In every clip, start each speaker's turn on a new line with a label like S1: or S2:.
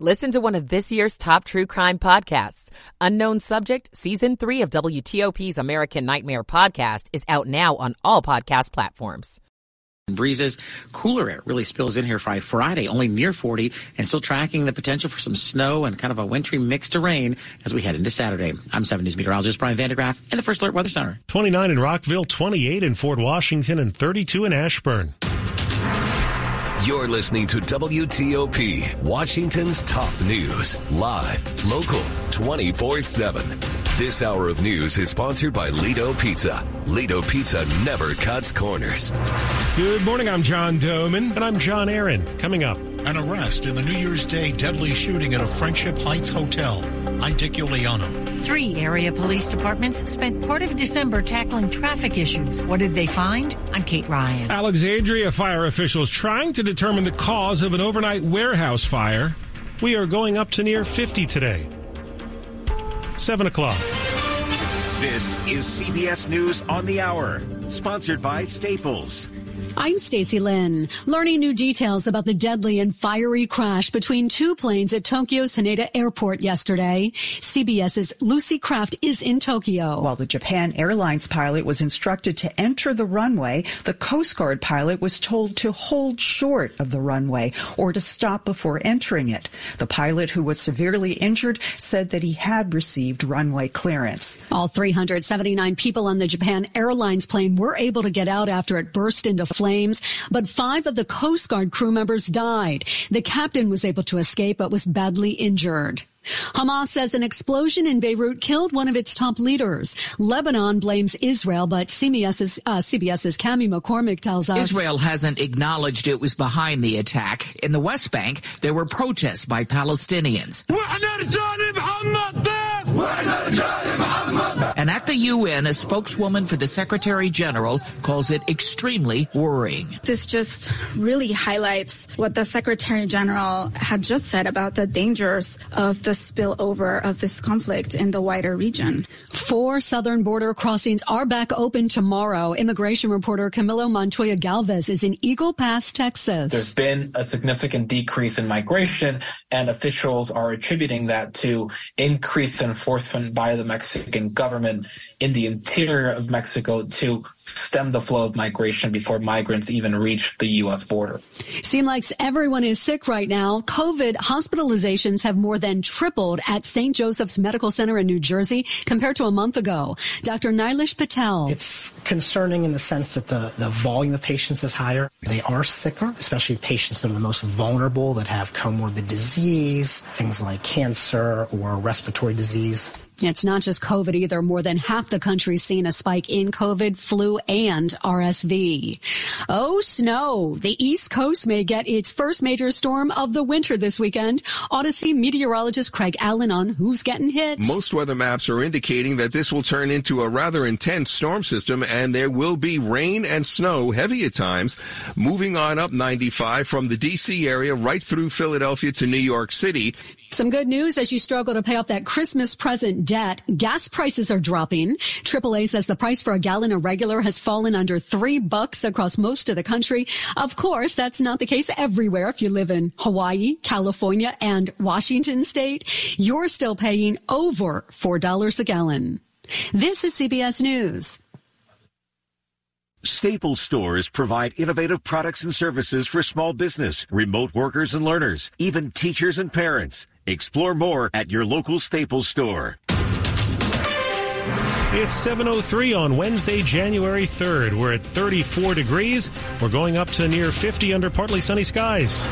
S1: Listen to one of this year's top true crime podcasts. Unknown Subject, Season 3 of WTOP's American Nightmare podcast is out now on all podcast platforms.
S2: Breezes, cooler air really spills in here Friday, Friday, only near 40, and still tracking the potential for some snow and kind of a wintry mix to rain as we head into Saturday. I'm 7 News meteorologist Brian van de Graaff in the First Alert Weather Center.
S3: 29 in Rockville, 28 in Fort Washington, and 32 in Ashburn.
S4: You're listening to WTOP, Washington's top news, live, local, 24 7. This hour of news is sponsored by Lido Pizza. Lido Pizza never cuts corners.
S3: Good morning. I'm John Domen. And I'm John Aaron. Coming up.
S5: An arrest in the New Year's Day deadly shooting at a Friendship Heights hotel. I'm Dick Uliano.
S6: Three area police departments spent part of December tackling traffic issues. What did they find? I'm Kate Ryan.
S3: Alexandria fire officials trying to determine the cause of an overnight warehouse fire. We are going up to near 50 today. 7 o'clock.
S7: This is CBS News on the Hour, sponsored by Staples.
S8: I'm Stacy Lynn. Learning new details about the deadly and fiery crash between two planes at Tokyo's Haneda Airport yesterday. CBS's Lucy Craft is in Tokyo.
S9: While the Japan Airlines pilot was instructed to enter the runway, the Coast Guard pilot was told to hold short of the runway or to stop before entering it. The pilot, who was severely injured, said that he had received runway clearance.
S8: All 379 people on the Japan Airlines plane were able to get out after it burst into flames, but five of the Coast Guard crew members died. The captain was able to escape but was badly injured. Hamas says an explosion in Beirut killed one of its top leaders. Lebanon blames Israel, but CBS's, uh, CBS's Cami McCormick tells us
S10: Israel hasn't acknowledged it was behind the attack. In the West Bank, there were protests by Palestinians. And at the UN, a spokeswoman for the Secretary General calls it extremely worrying.
S11: This just really highlights what the Secretary General had just said about the dangers of the spillover of this conflict in the wider region.
S8: Four southern border crossings are back open tomorrow. Immigration reporter Camilo Montoya Galvez is in Eagle Pass, Texas.
S12: There's been a significant decrease in migration, and officials are attributing that to increased enforcement by the Mexican government in the interior of Mexico to stem the flow of migration before migrants even reach the U.S. border.
S8: Seems like everyone is sick right now. COVID hospitalizations have more than tripled at St. Joseph's Medical Center in New Jersey compared to a month ago. Dr. Nilesh Patel.
S13: It's concerning in the sense that the, the volume of patients is higher. They are sicker, especially patients that are the most vulnerable that have comorbid disease, things like cancer or respiratory disease.
S8: It's not just COVID either. More than half the country's seen a spike in COVID, flu, and RSV. Oh, snow. The East Coast may get its first major storm of the winter this weekend. Odyssey meteorologist Craig Allen on who's getting hit.
S14: Most weather maps are indicating that this will turn into a rather intense storm system and there will be rain and snow, heavy at times, moving on up 95 from the DC area right through Philadelphia to New York City.
S8: Some good news as you struggle to pay off that Christmas present debt. Gas prices are dropping. AAA says the price for a gallon of regular has fallen under three bucks across most of the country. Of course, that's not the case everywhere. If you live in Hawaii, California, and Washington state, you're still paying over $4 a gallon. This is CBS News.
S7: Staples stores provide innovative products and services for small business, remote workers and learners, even teachers and parents. Explore more at your local Staples store.
S3: It's 7:03 on Wednesday, January 3rd. We're at 34 degrees. We're going up to near 50 under partly sunny skies.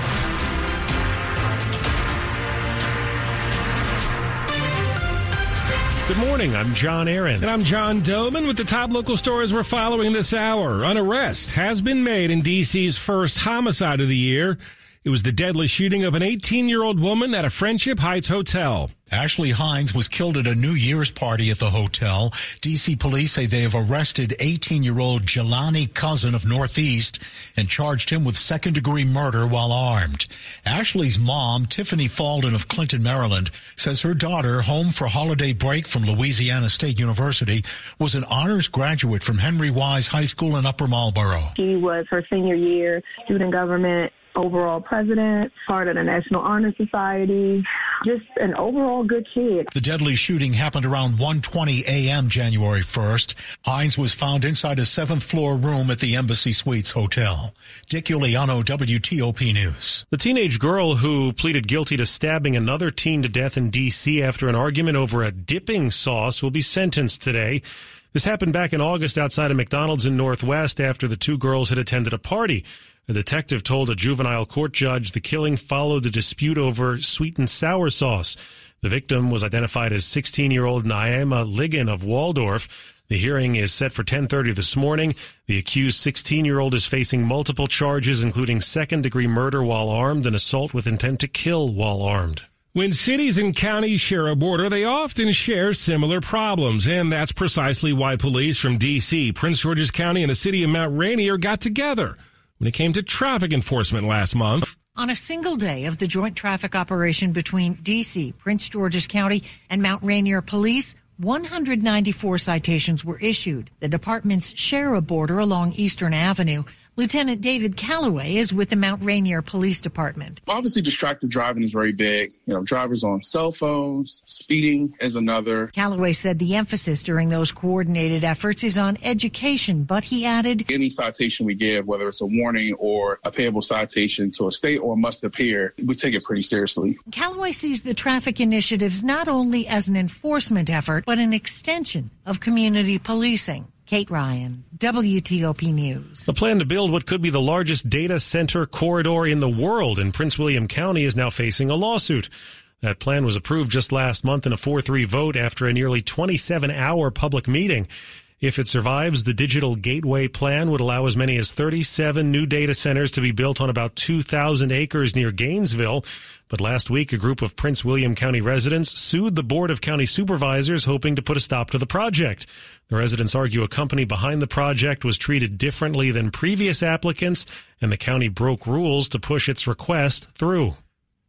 S3: Good morning. I'm John Aaron.
S15: And I'm John Domen with the top local stories we're following this hour. An arrest has been made in D.C.'s first homicide of the year. It was the deadly shooting of an 18 year old woman at a Friendship Heights hotel.
S5: Ashley Hines was killed at a New Year's party at the hotel. DC police say they have arrested 18 year old Jelani Cousin of Northeast and charged him with second degree murder while armed. Ashley's mom, Tiffany Falden of Clinton, Maryland, says her daughter, home for holiday break from Louisiana State University, was an honors graduate from Henry Wise High School in Upper Marlboro.
S16: She was her senior year, student government overall president, part of the National Honor Society, just an overall good kid.
S5: The deadly shooting happened around 1:20 a.m. January 1st. Hines was found inside a seventh floor room at the Embassy Suites Hotel. Dick Uliano, WTOP News.
S3: The teenage girl who pleaded guilty to stabbing another teen to death in D.C. after an argument over a dipping sauce will be sentenced today. This happened back in August outside of McDonald's in Northwest after the two girls had attended a party. A detective told a juvenile court judge the killing followed a dispute over sweet and sour sauce. The victim was identified as 16-year-old Naima Ligon of Waldorf. The hearing is set for 10:30 this morning. The accused 16-year-old is facing multiple charges including second-degree murder while armed and assault with intent to kill while armed. When cities and counties share a border, they often share similar problems, and that's precisely why police from D.C., Prince George's County, and the city of Mount Rainier got together when it came to traffic enforcement last month.
S6: On a single day of the joint traffic operation between D.C., Prince George's County, and Mount Rainier Police, 194 citations were issued. The departments share a border along Eastern Avenue. Lieutenant David Calloway is with the Mount Rainier Police Department.
S17: Obviously, distracted driving is very big. You know, drivers on cell phones, speeding is another.
S6: Calloway said the emphasis during those coordinated efforts is on education, but he added
S17: Any citation we give, whether it's a warning or a payable citation to a state or must appear, we take it pretty seriously.
S6: Calloway sees the traffic initiatives not only as an enforcement effort, but an extension of community policing. Kate Ryan, WTOP News.
S3: The plan to build what could be the largest data center corridor in the world in Prince William County is now facing a lawsuit. That plan was approved just last month in a 4-3 vote after a nearly 27-hour public meeting. If it survives, the digital gateway plan would allow as many as 37 new data centers to be built on about 2,000 acres near Gainesville. But last week, a group of Prince William County residents sued the Board of County Supervisors, hoping to put a stop to the project. The residents argue a company behind the project was treated differently than previous applicants, and the county broke rules to push its request through.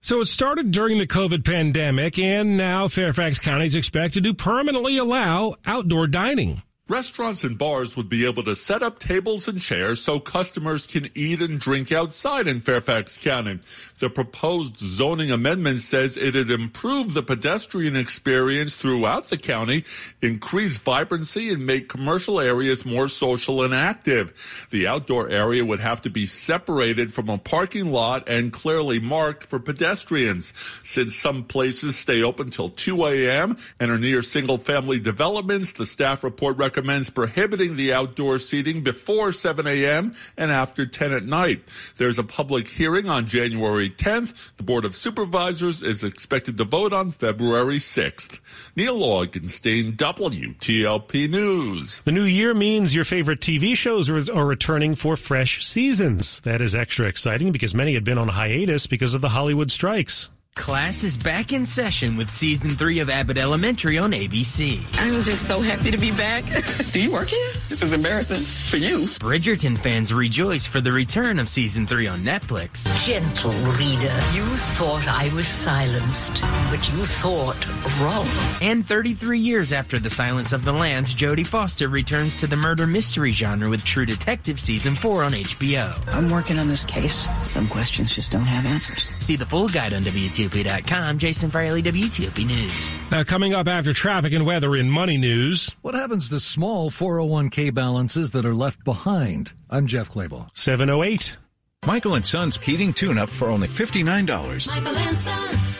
S3: So it started during the COVID pandemic, and now Fairfax County is expected to permanently allow outdoor dining.
S18: Restaurants and bars would be able to set up tables and chairs so customers can eat and drink outside in Fairfax County. The proposed zoning amendment says it'd improve the pedestrian experience throughout the county, increase vibrancy, and make commercial areas more social and active. The outdoor area would have to be separated from a parking lot and clearly marked for pedestrians. Since some places stay open till 2 a.m. and are near single family developments, the staff report recommends prohibiting the outdoor seating before 7 a.m. and after 10 at night. There's a public hearing on January 10th. The Board of Supervisors is expected to vote on February 6th. Neil Augenstein, WTOP News.
S3: The new year means your favorite TV shows are, are returning for fresh seasons. That is extra exciting because many had been on hiatus because of the Hollywood strikes.
S19: Class is back in session with season three of Abbott Elementary on ABC.
S20: I'm just so happy to be back. Do you work here? This is embarrassing for you.
S19: Bridgerton fans rejoice for the return of season three on Netflix.
S21: Gentle reader, you thought I was silenced, but you thought wrong.
S19: And 33 years after The Silence of the Lambs, Jodie Foster returns to the murder mystery genre with True Detective season four on HBO.
S22: I'm working on this case. Some questions just don't have answers.
S19: See the full guide on WTOP. WTOP.com. Jason Fraley, WTOP News.
S3: Now, coming up after traffic and weather in Money News.
S23: What happens to small 401k balances that are left behind? I'm Jeff Clabaugh.
S3: 708.
S24: Michael and Son's heating tune up for only $59.
S25: Michael and Son.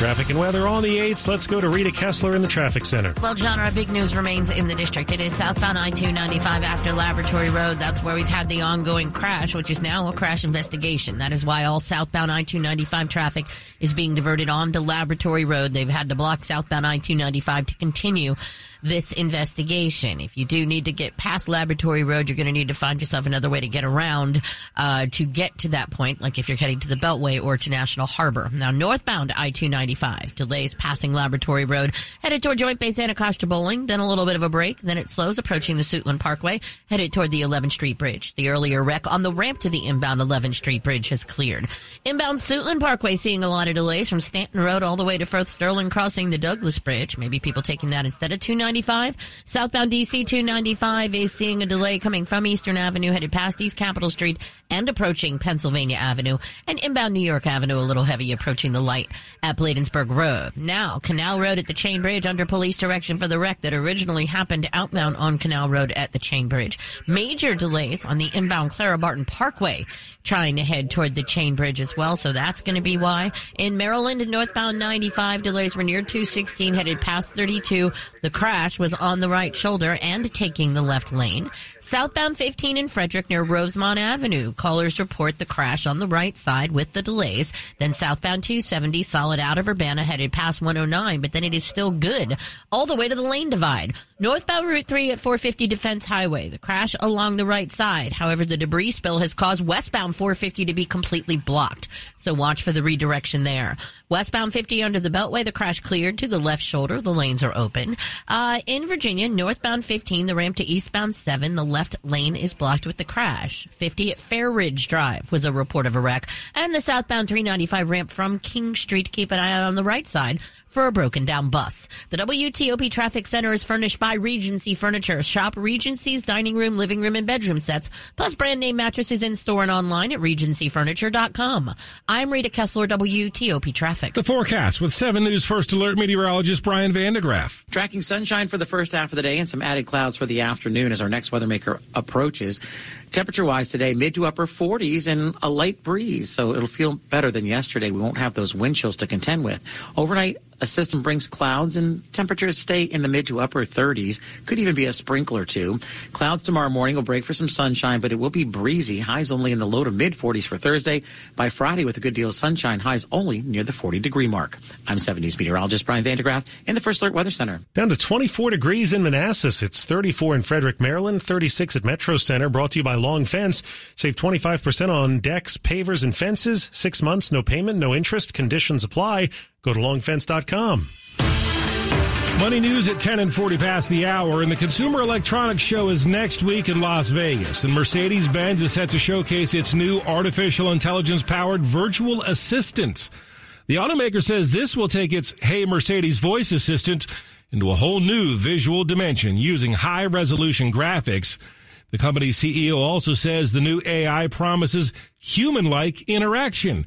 S3: Traffic and weather on the 8s. Let's go to Rita Kessler in the traffic center.
S26: Well, our big news remains in the district. It is southbound I 295 after Laboratory Road. That's where we've had the ongoing crash, which is now a crash investigation. That is why all southbound I 295 traffic is being diverted onto Laboratory Road. They've had to block southbound I 295 to continue this investigation. If you do need to get past Laboratory Road, you're going to need to find yourself another way to get around uh, to get to that point, like if you're heading to the Beltway or to National Harbor. Now, northbound I 295, delays passing Laboratory Road, headed toward Joint Base Anacostia Bolling, then a little bit of a break, then it slows approaching the Suitland Parkway, headed toward the 11th Street Bridge. The earlier wreck on the ramp to the inbound 11th Street Bridge has cleared. Inbound Suitland Parkway seeing a lot of delays from Stanton Road all the way to Firth Sterling crossing the Douglass Bridge. Maybe people taking that instead of 295 295. Southbound DC 295 is seeing a delay coming from Eastern Avenue headed past East Capitol Street and approaching Pennsylvania Avenue. And inbound New York Avenue a little heavy approaching the light at Bladensburg Road. Now, Canal Road at the Chain Bridge under police direction for the wreck that originally happened outbound on Canal Road at the Chain Bridge. Major delays on the inbound Clara Barton Parkway trying to head toward the Chain Bridge as well. So that's going to be why. In Maryland, northbound 95 delays were near 216 headed past 32. The crash was on the right shoulder and taking the left lane. Southbound 15 in Frederick near Rosemont Avenue. Callers report the crash on the right side with the delays. Then southbound 270 solid out of Urbana headed past 109, but then it is still good all the way to the lane divide. Northbound Route 3 at 450 Defense Highway. The crash along the right side. However, the debris spill has caused westbound 450 to be completely blocked. So watch for the redirection there. Westbound 50 under the Beltway, the crash cleared to the left shoulder. The lanes are open. Uh, in Virginia, northbound 15, the ramp to eastbound 7, the left lane is blocked with the crash. 50 at Fair Ridge Drive was a report of a wreck. And the southbound 395 ramp from King Street, keep an eye on the right side for a broken down bus. The WTOP Traffic Center is furnished by Regency Furniture. Shop Regency's dining room, living room, and bedroom sets, plus brand name mattresses in store and online at regencyfurniture.com. I'm Rita Kessler, WTOP Traffic.
S15: The forecast with 7 News First Alert meteorologist Brian van de Graaff.
S27: Tracking sunshine for the first half of the day and some added clouds for the afternoon as our next weather maker approaches. Temperature wise today, mid to upper 40s and a light breeze, so it'll feel better than yesterday. We won't have those wind chills to contend with. Overnight, a system brings clouds and temperatures stay in the mid to upper 30s. Could even be a sprinkle or two. Clouds tomorrow morning will break for some sunshine, but it will be breezy. Highs only in the low to mid 40s for Thursday. By Friday, with a good deal of sunshine, highs only near the 40 degree mark. I'm 7 News meteorologist Brian van de Graaff in the First Alert Weather Center.
S3: Down to 24 degrees in Manassas. It's 34 in Frederick, Maryland, 36 at Metro Center. Brought to you by Long Fence. Save 25% on decks, pavers, and fences. Six months, no payment, no interest. Conditions apply. Go to longfence.com.
S15: Money news at 10 and 40 past the hour, and the Consumer Electronics Show is next week in Las Vegas. And Mercedes Benz is set to showcase its new artificial intelligence powered virtual assistant. The automaker says this will take its Hey Mercedes voice assistant into a whole new visual dimension using high resolution graphics. The company's CEO also says the new AI promises human like interaction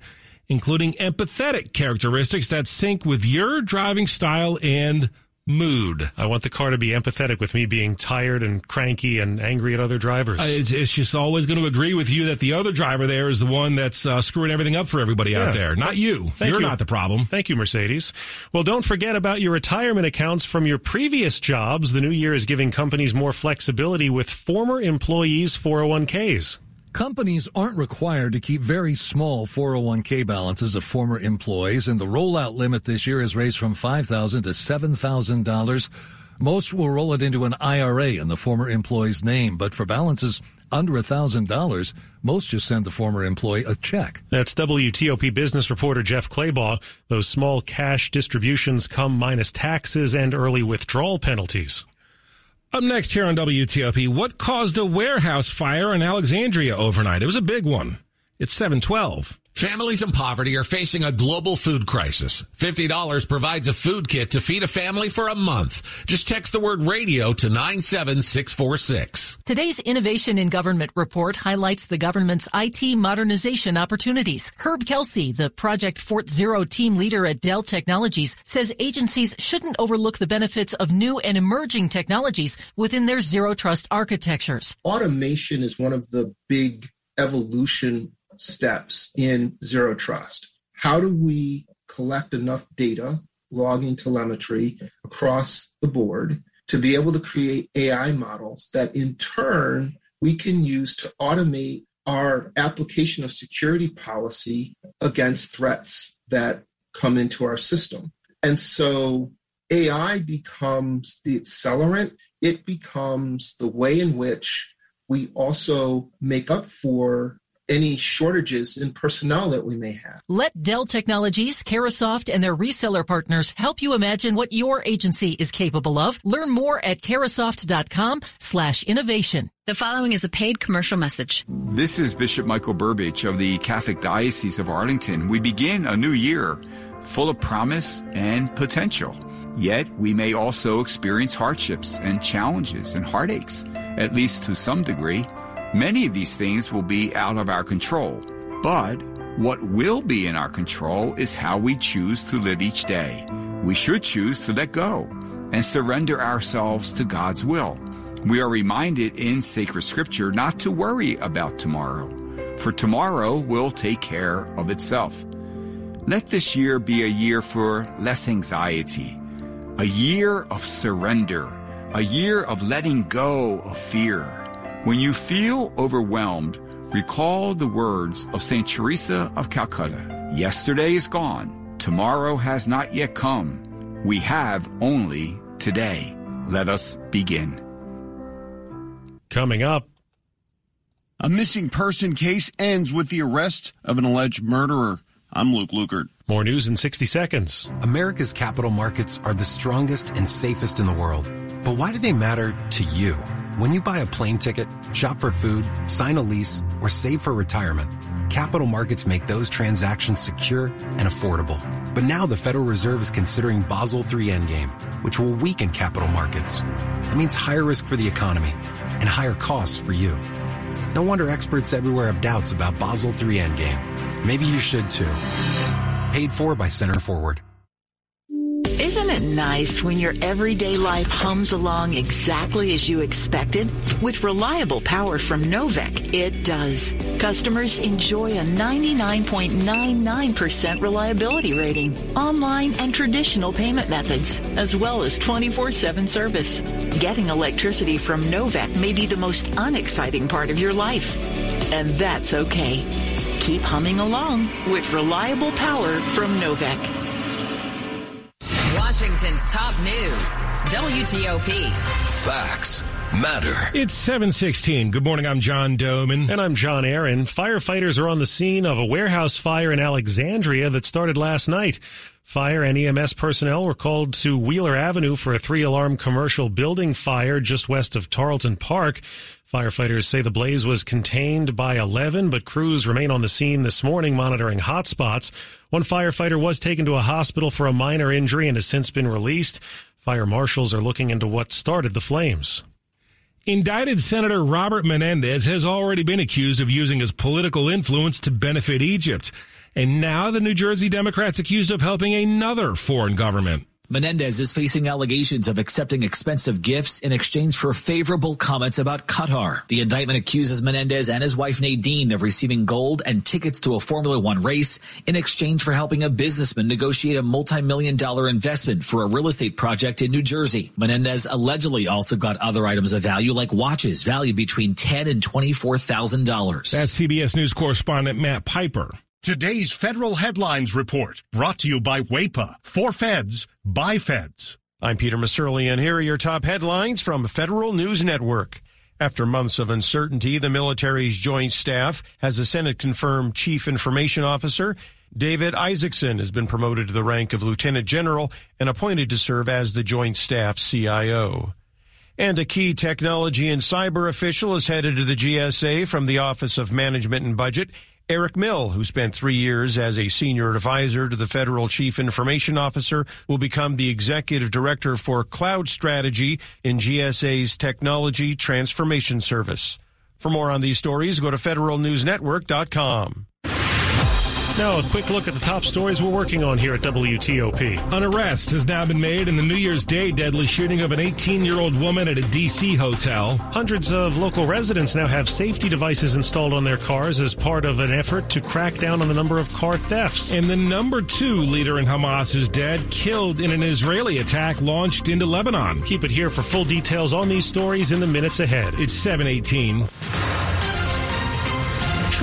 S15: including empathetic characteristics that sync with your driving style and mood.
S3: I want the car to be empathetic with me being tired and cranky and angry at other drivers.
S15: Uh, it's, it's, just always going to agree with you that the other driver there is the one that's uh, screwing everything up for everybody yeah. out there, not you.
S3: Thank
S15: You're
S3: you.
S15: not the problem.
S3: Thank you, Mercedes. Well, don't forget about your retirement accounts from your previous jobs. The new year is giving companies more flexibility with former employees' 401ks.
S23: Companies aren't required to keep very small 401k balances of former employees, and the rollout limit this year is raised from 5,000 to $7,000. Most will roll it into an IRA in the former employee's name, but for balances under $1,000, most just send the former employee a check.
S3: That's WTOP business reporter Jeff Clabaugh. Those small cash distributions come minus taxes and early withdrawal penalties.
S15: Up next here on WTOP, what caused a warehouse fire in Alexandria overnight? It was a big one. It's 712.
S28: Families in poverty are facing a global food crisis. $50 provides a food kit to feed a family for a month. Just text the word radio to 97646.
S29: Today's Innovation in Government report highlights the government's IT modernization opportunities. Herb Kelsey, the Project Fort Zero team leader at Dell Technologies, says agencies shouldn't overlook the benefits of new and emerging technologies within their zero trust architectures.
S30: Automation is one of the big evolution steps in zero trust. How do we collect enough data, logging telemetry across the board to be able to create AI models that in turn we can use to automate our application of security policy against threats that come into our system. And so AI becomes the accelerant, it becomes the way in which we also make up for any shortages in personnel that we may have.
S29: Let Dell Technologies, Carahsoft, and their reseller partners help you imagine what your agency is capable of. Learn more at carahsoft.com slash innovation.
S31: The following is a paid commercial message.
S25: This is Bishop Michael Burbidge of the Catholic Diocese of Arlington. We begin a new year full of promise and potential. Yet we may also experience hardships and challenges and heartaches, at least to some degree. Many of these things will be out of our control. But what will be in our control is how we choose to live each day. We should choose to let go and surrender ourselves to God's will. We are reminded in sacred scripture not to worry about tomorrow, for tomorrow will take care of itself. Let this year be a year for less anxiety, a year of surrender, a year of letting go of fear. When you feel overwhelmed, recall the words of St. Teresa of Calcutta. Yesterday is gone. Tomorrow has not yet come. We have only today. Let us begin.
S3: Coming up.
S32: A missing person case ends with the arrest of an alleged murderer. I'm Luke Lukert.
S3: More news in 60 seconds.
S33: America's capital markets are the strongest and safest in the world. But why do they matter to you? When you buy a plane ticket, shop for food, sign a lease, or save for retirement, capital markets make those transactions secure and affordable. But now the Federal Reserve is considering Basel III Endgame, which will weaken capital markets. That means higher risk for the economy and higher costs for you. No wonder experts everywhere have doubts about Basel III Endgame. Maybe you should too. Paid for by Center Forward.
S34: It nice when your everyday life hums along exactly as you expected? With reliable power from Novec, it does. Customers enjoy a 99.99% reliability rating, online and traditional payment methods, as well as 24-7 service. Getting electricity from Novec may be the most unexciting part of your life. And that's okay. Keep humming along with reliable power from Novec.
S35: Washington's top news, WTOP.
S36: Facts matter.
S15: It's 716. Good morning. I'm John Domen.
S3: And I'm John Aaron. Firefighters are on the scene of a warehouse fire in Alexandria that started last night. Fire and EMS personnel were called to Wheeler Avenue for a three alarm commercial building fire just west of Tarleton Park. Firefighters say the blaze was contained by 11, but crews remain on the scene this morning monitoring hot spots. One firefighter was taken to a hospital for a minor injury and has since been released. Fire marshals are looking into what started the flames.
S15: Indicted Senator Robert Menendez has already been accused of using his political influence to benefit Egypt. And now the New Jersey Democrats accused of helping another foreign government.
S37: Menendez is facing allegations of accepting expensive gifts in exchange for favorable comments about Qatar. The indictment accuses Menendez and his wife Nadine of receiving gold and tickets to a Formula One race in exchange for helping a businessman negotiate a multi-million dollar investment for a real estate project in New Jersey. Menendez allegedly also got other items of value like watches valued between ten and twenty-four thousand dollars.
S15: That's CBS News correspondent Matt Piper.
S38: Today's federal headlines report brought to you by WAEPA. For feds, by feds.
S3: I'm Peter Musurlian, and here are your top headlines from Federal News Network. After months of uncertainty, the military's joint staff has a Senate confirmed chief information officer. David Isaacson has been promoted to the rank of lieutenant general and appointed to serve as the joint staff CIO. And a key technology and cyber official is headed to the GSA from the Office of Management and Budget. Eric Mill, who spent three years as a senior advisor to the federal chief information officer, will become the executive director for cloud strategy in GSA's technology transformation service. For more on these stories, go to federalnewsnetwork.com. Now, a quick look at the top stories we're working on here at WTOP.
S15: An arrest has now been made in the New Year's Day deadly shooting of an 18 year old woman at a D.C. hotel.
S3: Hundreds of local residents now have safety devices installed on their cars as part of an effort to crack down on the number of car thefts.
S15: And the number two leader in Hamas is dead, killed in an Israeli attack launched into Lebanon.
S3: Keep it here for full details on these stories in the minutes ahead.
S15: It's 718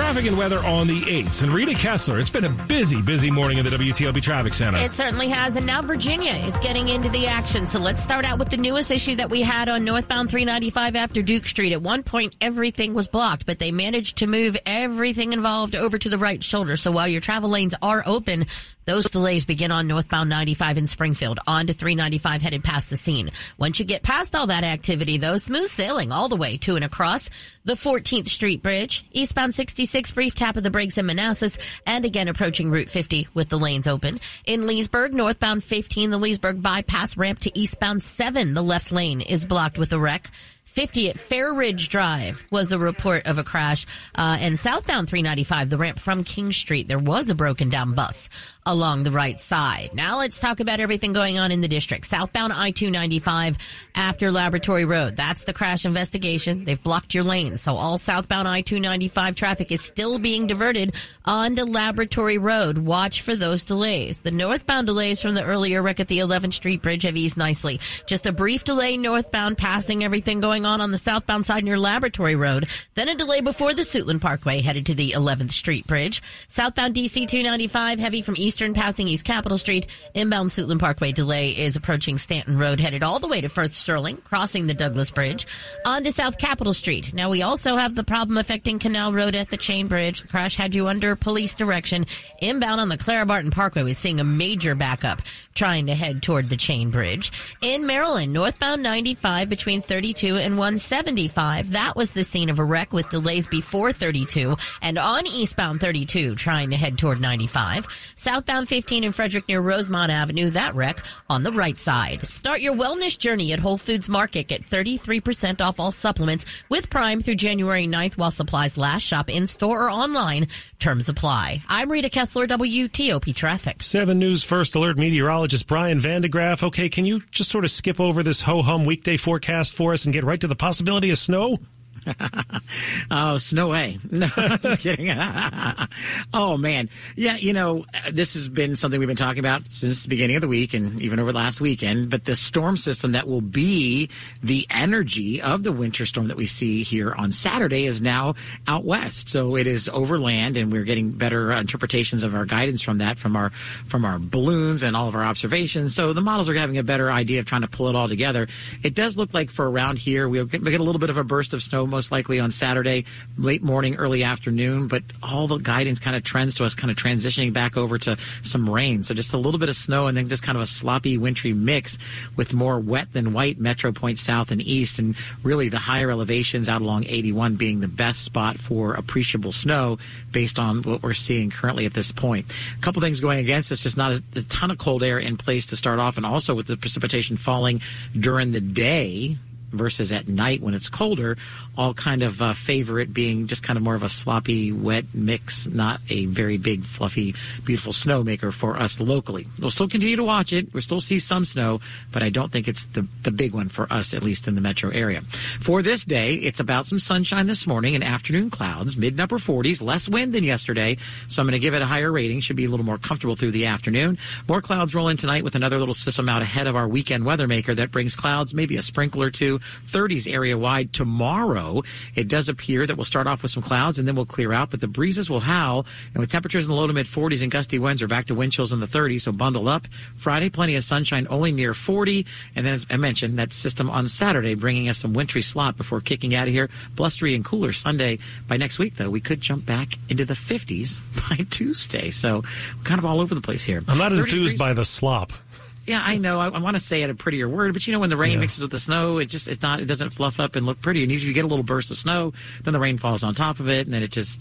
S15: traffic and weather on the 8th. And Rita Kessler, it's been a busy, busy morning in the WTOP Traffic Center.
S26: It certainly has. And now Virginia is getting into the action. So let's start out with the newest issue that we had on northbound 395 after Duke Street. At one point, everything was blocked, but they managed to move everything involved over to the right shoulder. So while your travel lanes are open, those delays begin on northbound 95 in Springfield, on to 395 headed past the scene. Once you get past all that activity, though, smooth sailing all the way to and across the 14th Street Bridge, eastbound 66 56, brief tap of the brakes in Manassas, and again approaching Route 50 with the lanes open. In Leesburg, northbound 15, the Leesburg bypass ramp to eastbound 7, the left lane is blocked with a wreck. 50 at Fair Ridge Drive was a report of a crash. Uh, and southbound 395, the ramp from King Street, there was a broken down bus along the right side. Now let's talk about everything going on in the district. Southbound I-295 after Laboratory Road. That's the crash investigation. They've blocked your lanes. So all southbound I-295 traffic is still being diverted onto Laboratory Road. Watch for those delays. The northbound delays from the earlier wreck at the 11th Street Bridge have eased nicely. Just a brief delay northbound passing everything going on on the southbound side near Laboratory Road. Then a delay before the Suitland Parkway headed to the 11th Street Bridge. Southbound DC 295 heavy from Eastern passing East Capitol Street. Inbound Suitland Parkway delay is approaching Stanton Road headed all the way to Firth Sterling, crossing the Douglass Bridge. On to South Capitol Street. Now we also have the problem affecting Canal Road at the Chain Bridge. The crash had you under police direction. Inbound on the Clara Barton Parkway was seeing a major backup trying to head toward the Chain Bridge. In Maryland, northbound 95 between 32 and 175. That was the scene of a wreck with delays before 32 and on eastbound 32 trying to head toward 95. Southbound 15 in Frederick near Rosemont Avenue. That wreck on the right side. Start your wellness journey at Whole Foods Market. Get 33% off all supplements with Prime through January 9th while supplies last. Shop in store or online. Terms apply. I'm Rita Kessler, WTOP Traffic.
S3: 7 News First Alert meteorologist Brian van de Graaff. Okay, can you just sort of skip over this ho-hum weekday forecast for us and get right to the possibility of snow?
S27: oh, snow A. No, just kidding. oh, man. Yeah, you know, this has been something we've been talking about since the beginning of the week and even over the last weekend. But the storm system that will be the energy of the winter storm that we see here on Saturday is now out west. So it is overland, and we're getting better interpretations of our guidance from that, from our from our balloons and all of our observations. So the models are having a better idea of trying to pull it all together. It does look like for around here, we'll get, we'll get a little bit of a burst of snow most likely on Saturday, late morning, early afternoon. But all the guidance kind of trends to us kind of transitioning back over to some rain. So just a little bit of snow and then just kind of a sloppy, wintry mix with more wet than white metro points south and east. And really the higher elevations out along 81 being the best spot for appreciable snow based on what we're seeing currently at this point. A couple things going against us, just not a, a ton of cold air in place to start off, and also with the precipitation falling during the day versus at night when it's colder, all kind of uh, favor it being just kind of more of a sloppy, wet mix, not a very big, fluffy, beautiful snowmaker for us locally. We'll still continue to watch it. We'll still see some snow, but I don't think it's the, the big one for us, at least in the metro area. For this day, it's about some sunshine this morning and afternoon clouds, mid upper 40s, less wind than yesterday. So I'm going to give it a higher rating. Should be a little more comfortable through the afternoon. More clouds roll in tonight with another little system out ahead of our weekend weather maker that brings clouds, maybe a sprinkle or two 30s area wide tomorrow. It does appear that we'll start off with some clouds and then we'll clear out, but the breezes will howl. And with temperatures in the low to mid 40s and gusty winds are back to wind chills in the 30s, so bundle up. Friday, plenty of sunshine, only near 40. And then, as I mentioned, that system on Saturday bringing us some wintry slop before kicking out of here. Blustery and cooler Sunday. By next week, though, we could jump back into the 50s by Tuesday. So kind of all over the place here.
S3: I'm not enthused degrees. by the slop.
S27: Yeah, I know. I, I want to say it a prettier word, but you know, when the rain yeah. mixes with the snow, it just it's not. It doesn't fluff up and look pretty. And if you get a little burst of snow, then the rain falls on top of it, and then it just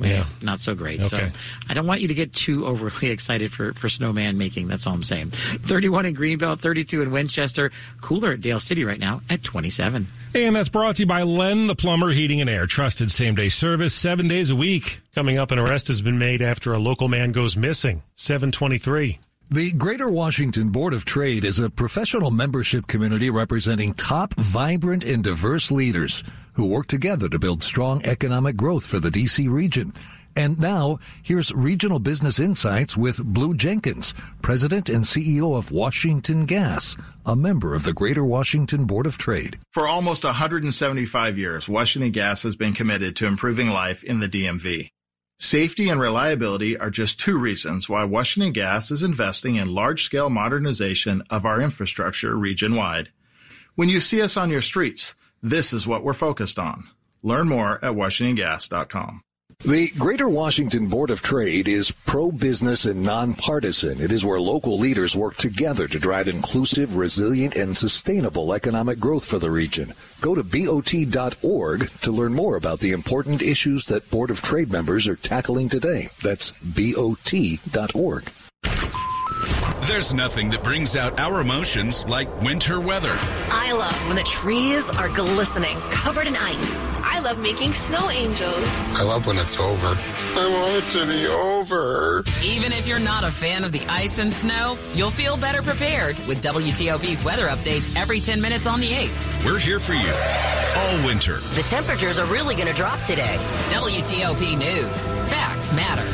S27: yeah, not so great. Okay. So I don't want you to get too overly excited for, for snowman making. That's all I'm saying. 31 in Greenbelt, 32 in Winchester. Cooler at Dale City right now at 27.
S15: And that's brought to you by Len the Plumber Heating and Air. Trusted same day service seven days a week.
S3: Coming up, an arrest has been made after a local man goes missing. 723.
S23: The Greater Washington Board of Trade is a professional membership community representing top, vibrant, and diverse leaders who work together to build strong economic growth for the DC region. And now, here's Regional Business Insights with Blue Jenkins, President and CEO of Washington Gas, a member of the Greater Washington Board of Trade.
S39: For almost 175 years, Washington Gas has been committed to improving life in the DMV. Safety and reliability are just two reasons why Washington Gas is investing in large scale modernization of our infrastructure region wide. When you see us on your streets, this is what we're focused on. Learn more at WashingtonGas.com.
S23: The Greater Washington Board of Trade is pro business and nonpartisan. It is where local leaders work together to drive inclusive, resilient, and sustainable economic growth for the region. Go to BOT.org to learn more about the important issues that Board of Trade members are tackling today. That's BOT.org.
S38: There's nothing that brings out our emotions like winter weather.
S40: I love when the trees are glistening, covered in ice. I love making snow angels.
S39: I love when it's over. I want it to be over.
S35: Even if you're not a fan of the ice and snow, you'll feel better prepared with WTOP's weather updates every 10 minutes on the 8th.
S38: We're here for you all winter.
S40: The temperatures are really going to drop today.
S35: WTOP News. Facts matter.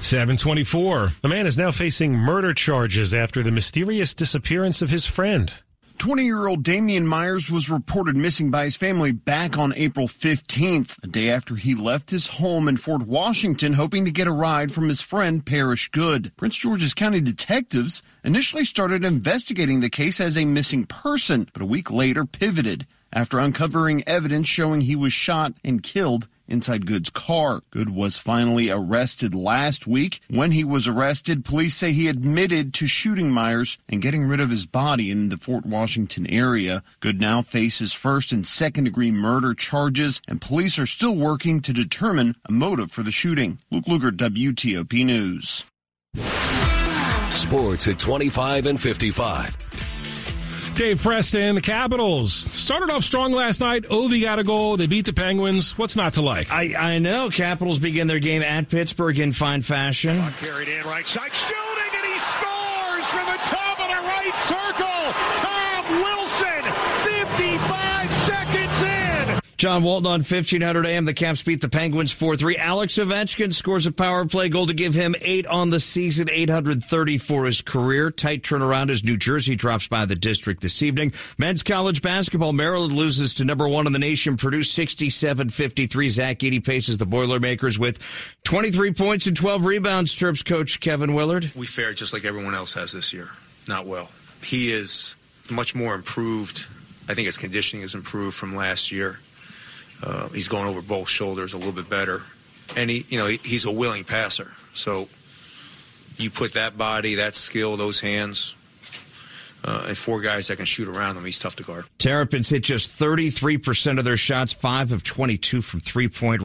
S3: 724. A man is now facing murder charges after the mysterious disappearance of his friend.
S32: 20 year old Damian Myers was reported missing by his family back on April 15th, a day after he left his home in Fort Washington hoping to get a ride from his friend Parrish Good. Prince George's County detectives initially started investigating the case as a missing person, but a week later pivoted after uncovering evidence showing he was shot and killed inside Good's car. Good was finally arrested last week. When he was arrested, police say he admitted to shooting Myers and getting rid of his body in the Fort Washington area. Good now faces first and second degree murder charges, and police are still working to determine a motive for the shooting. Luke Lukert, WTOP News.
S4: Sports at 25 and 55.
S15: Dave Preston, the Capitals started off strong last night. Ovi got a goal. They beat the Penguins. What's not to like?
S41: I, I know. Capitals begin their game at Pittsburgh in fine fashion.
S42: Carried in right side, shooting, and he scores from the top of the right circle. Tom Wilson, 55 seconds in.
S41: John Walton on 1500 AM. The Caps beat the Penguins 4-3. Alex Ovechkin scores a power play goal to give him eight on the season, 830 for his career. Tight turnaround as New Jersey drops by the district this evening. Men's college basketball, Maryland loses to number one in the nation, Purdue 67-53. Zach Edey paces the Boilermakers with 23 points and 12 rebounds, chirps coach Kevin Willard.
S43: We fared just like everyone else has this year. Not well. He is much more improved. I think his conditioning is improved from last year. Uh, he's going over both shoulders a little bit better, and he, you know, he, he's a willing passer. So you put that body, that skill, those hands, uh, and four guys that can shoot around him. He's tough to guard.
S41: Terrapins hit just 33% of their shots, five of 22 from three point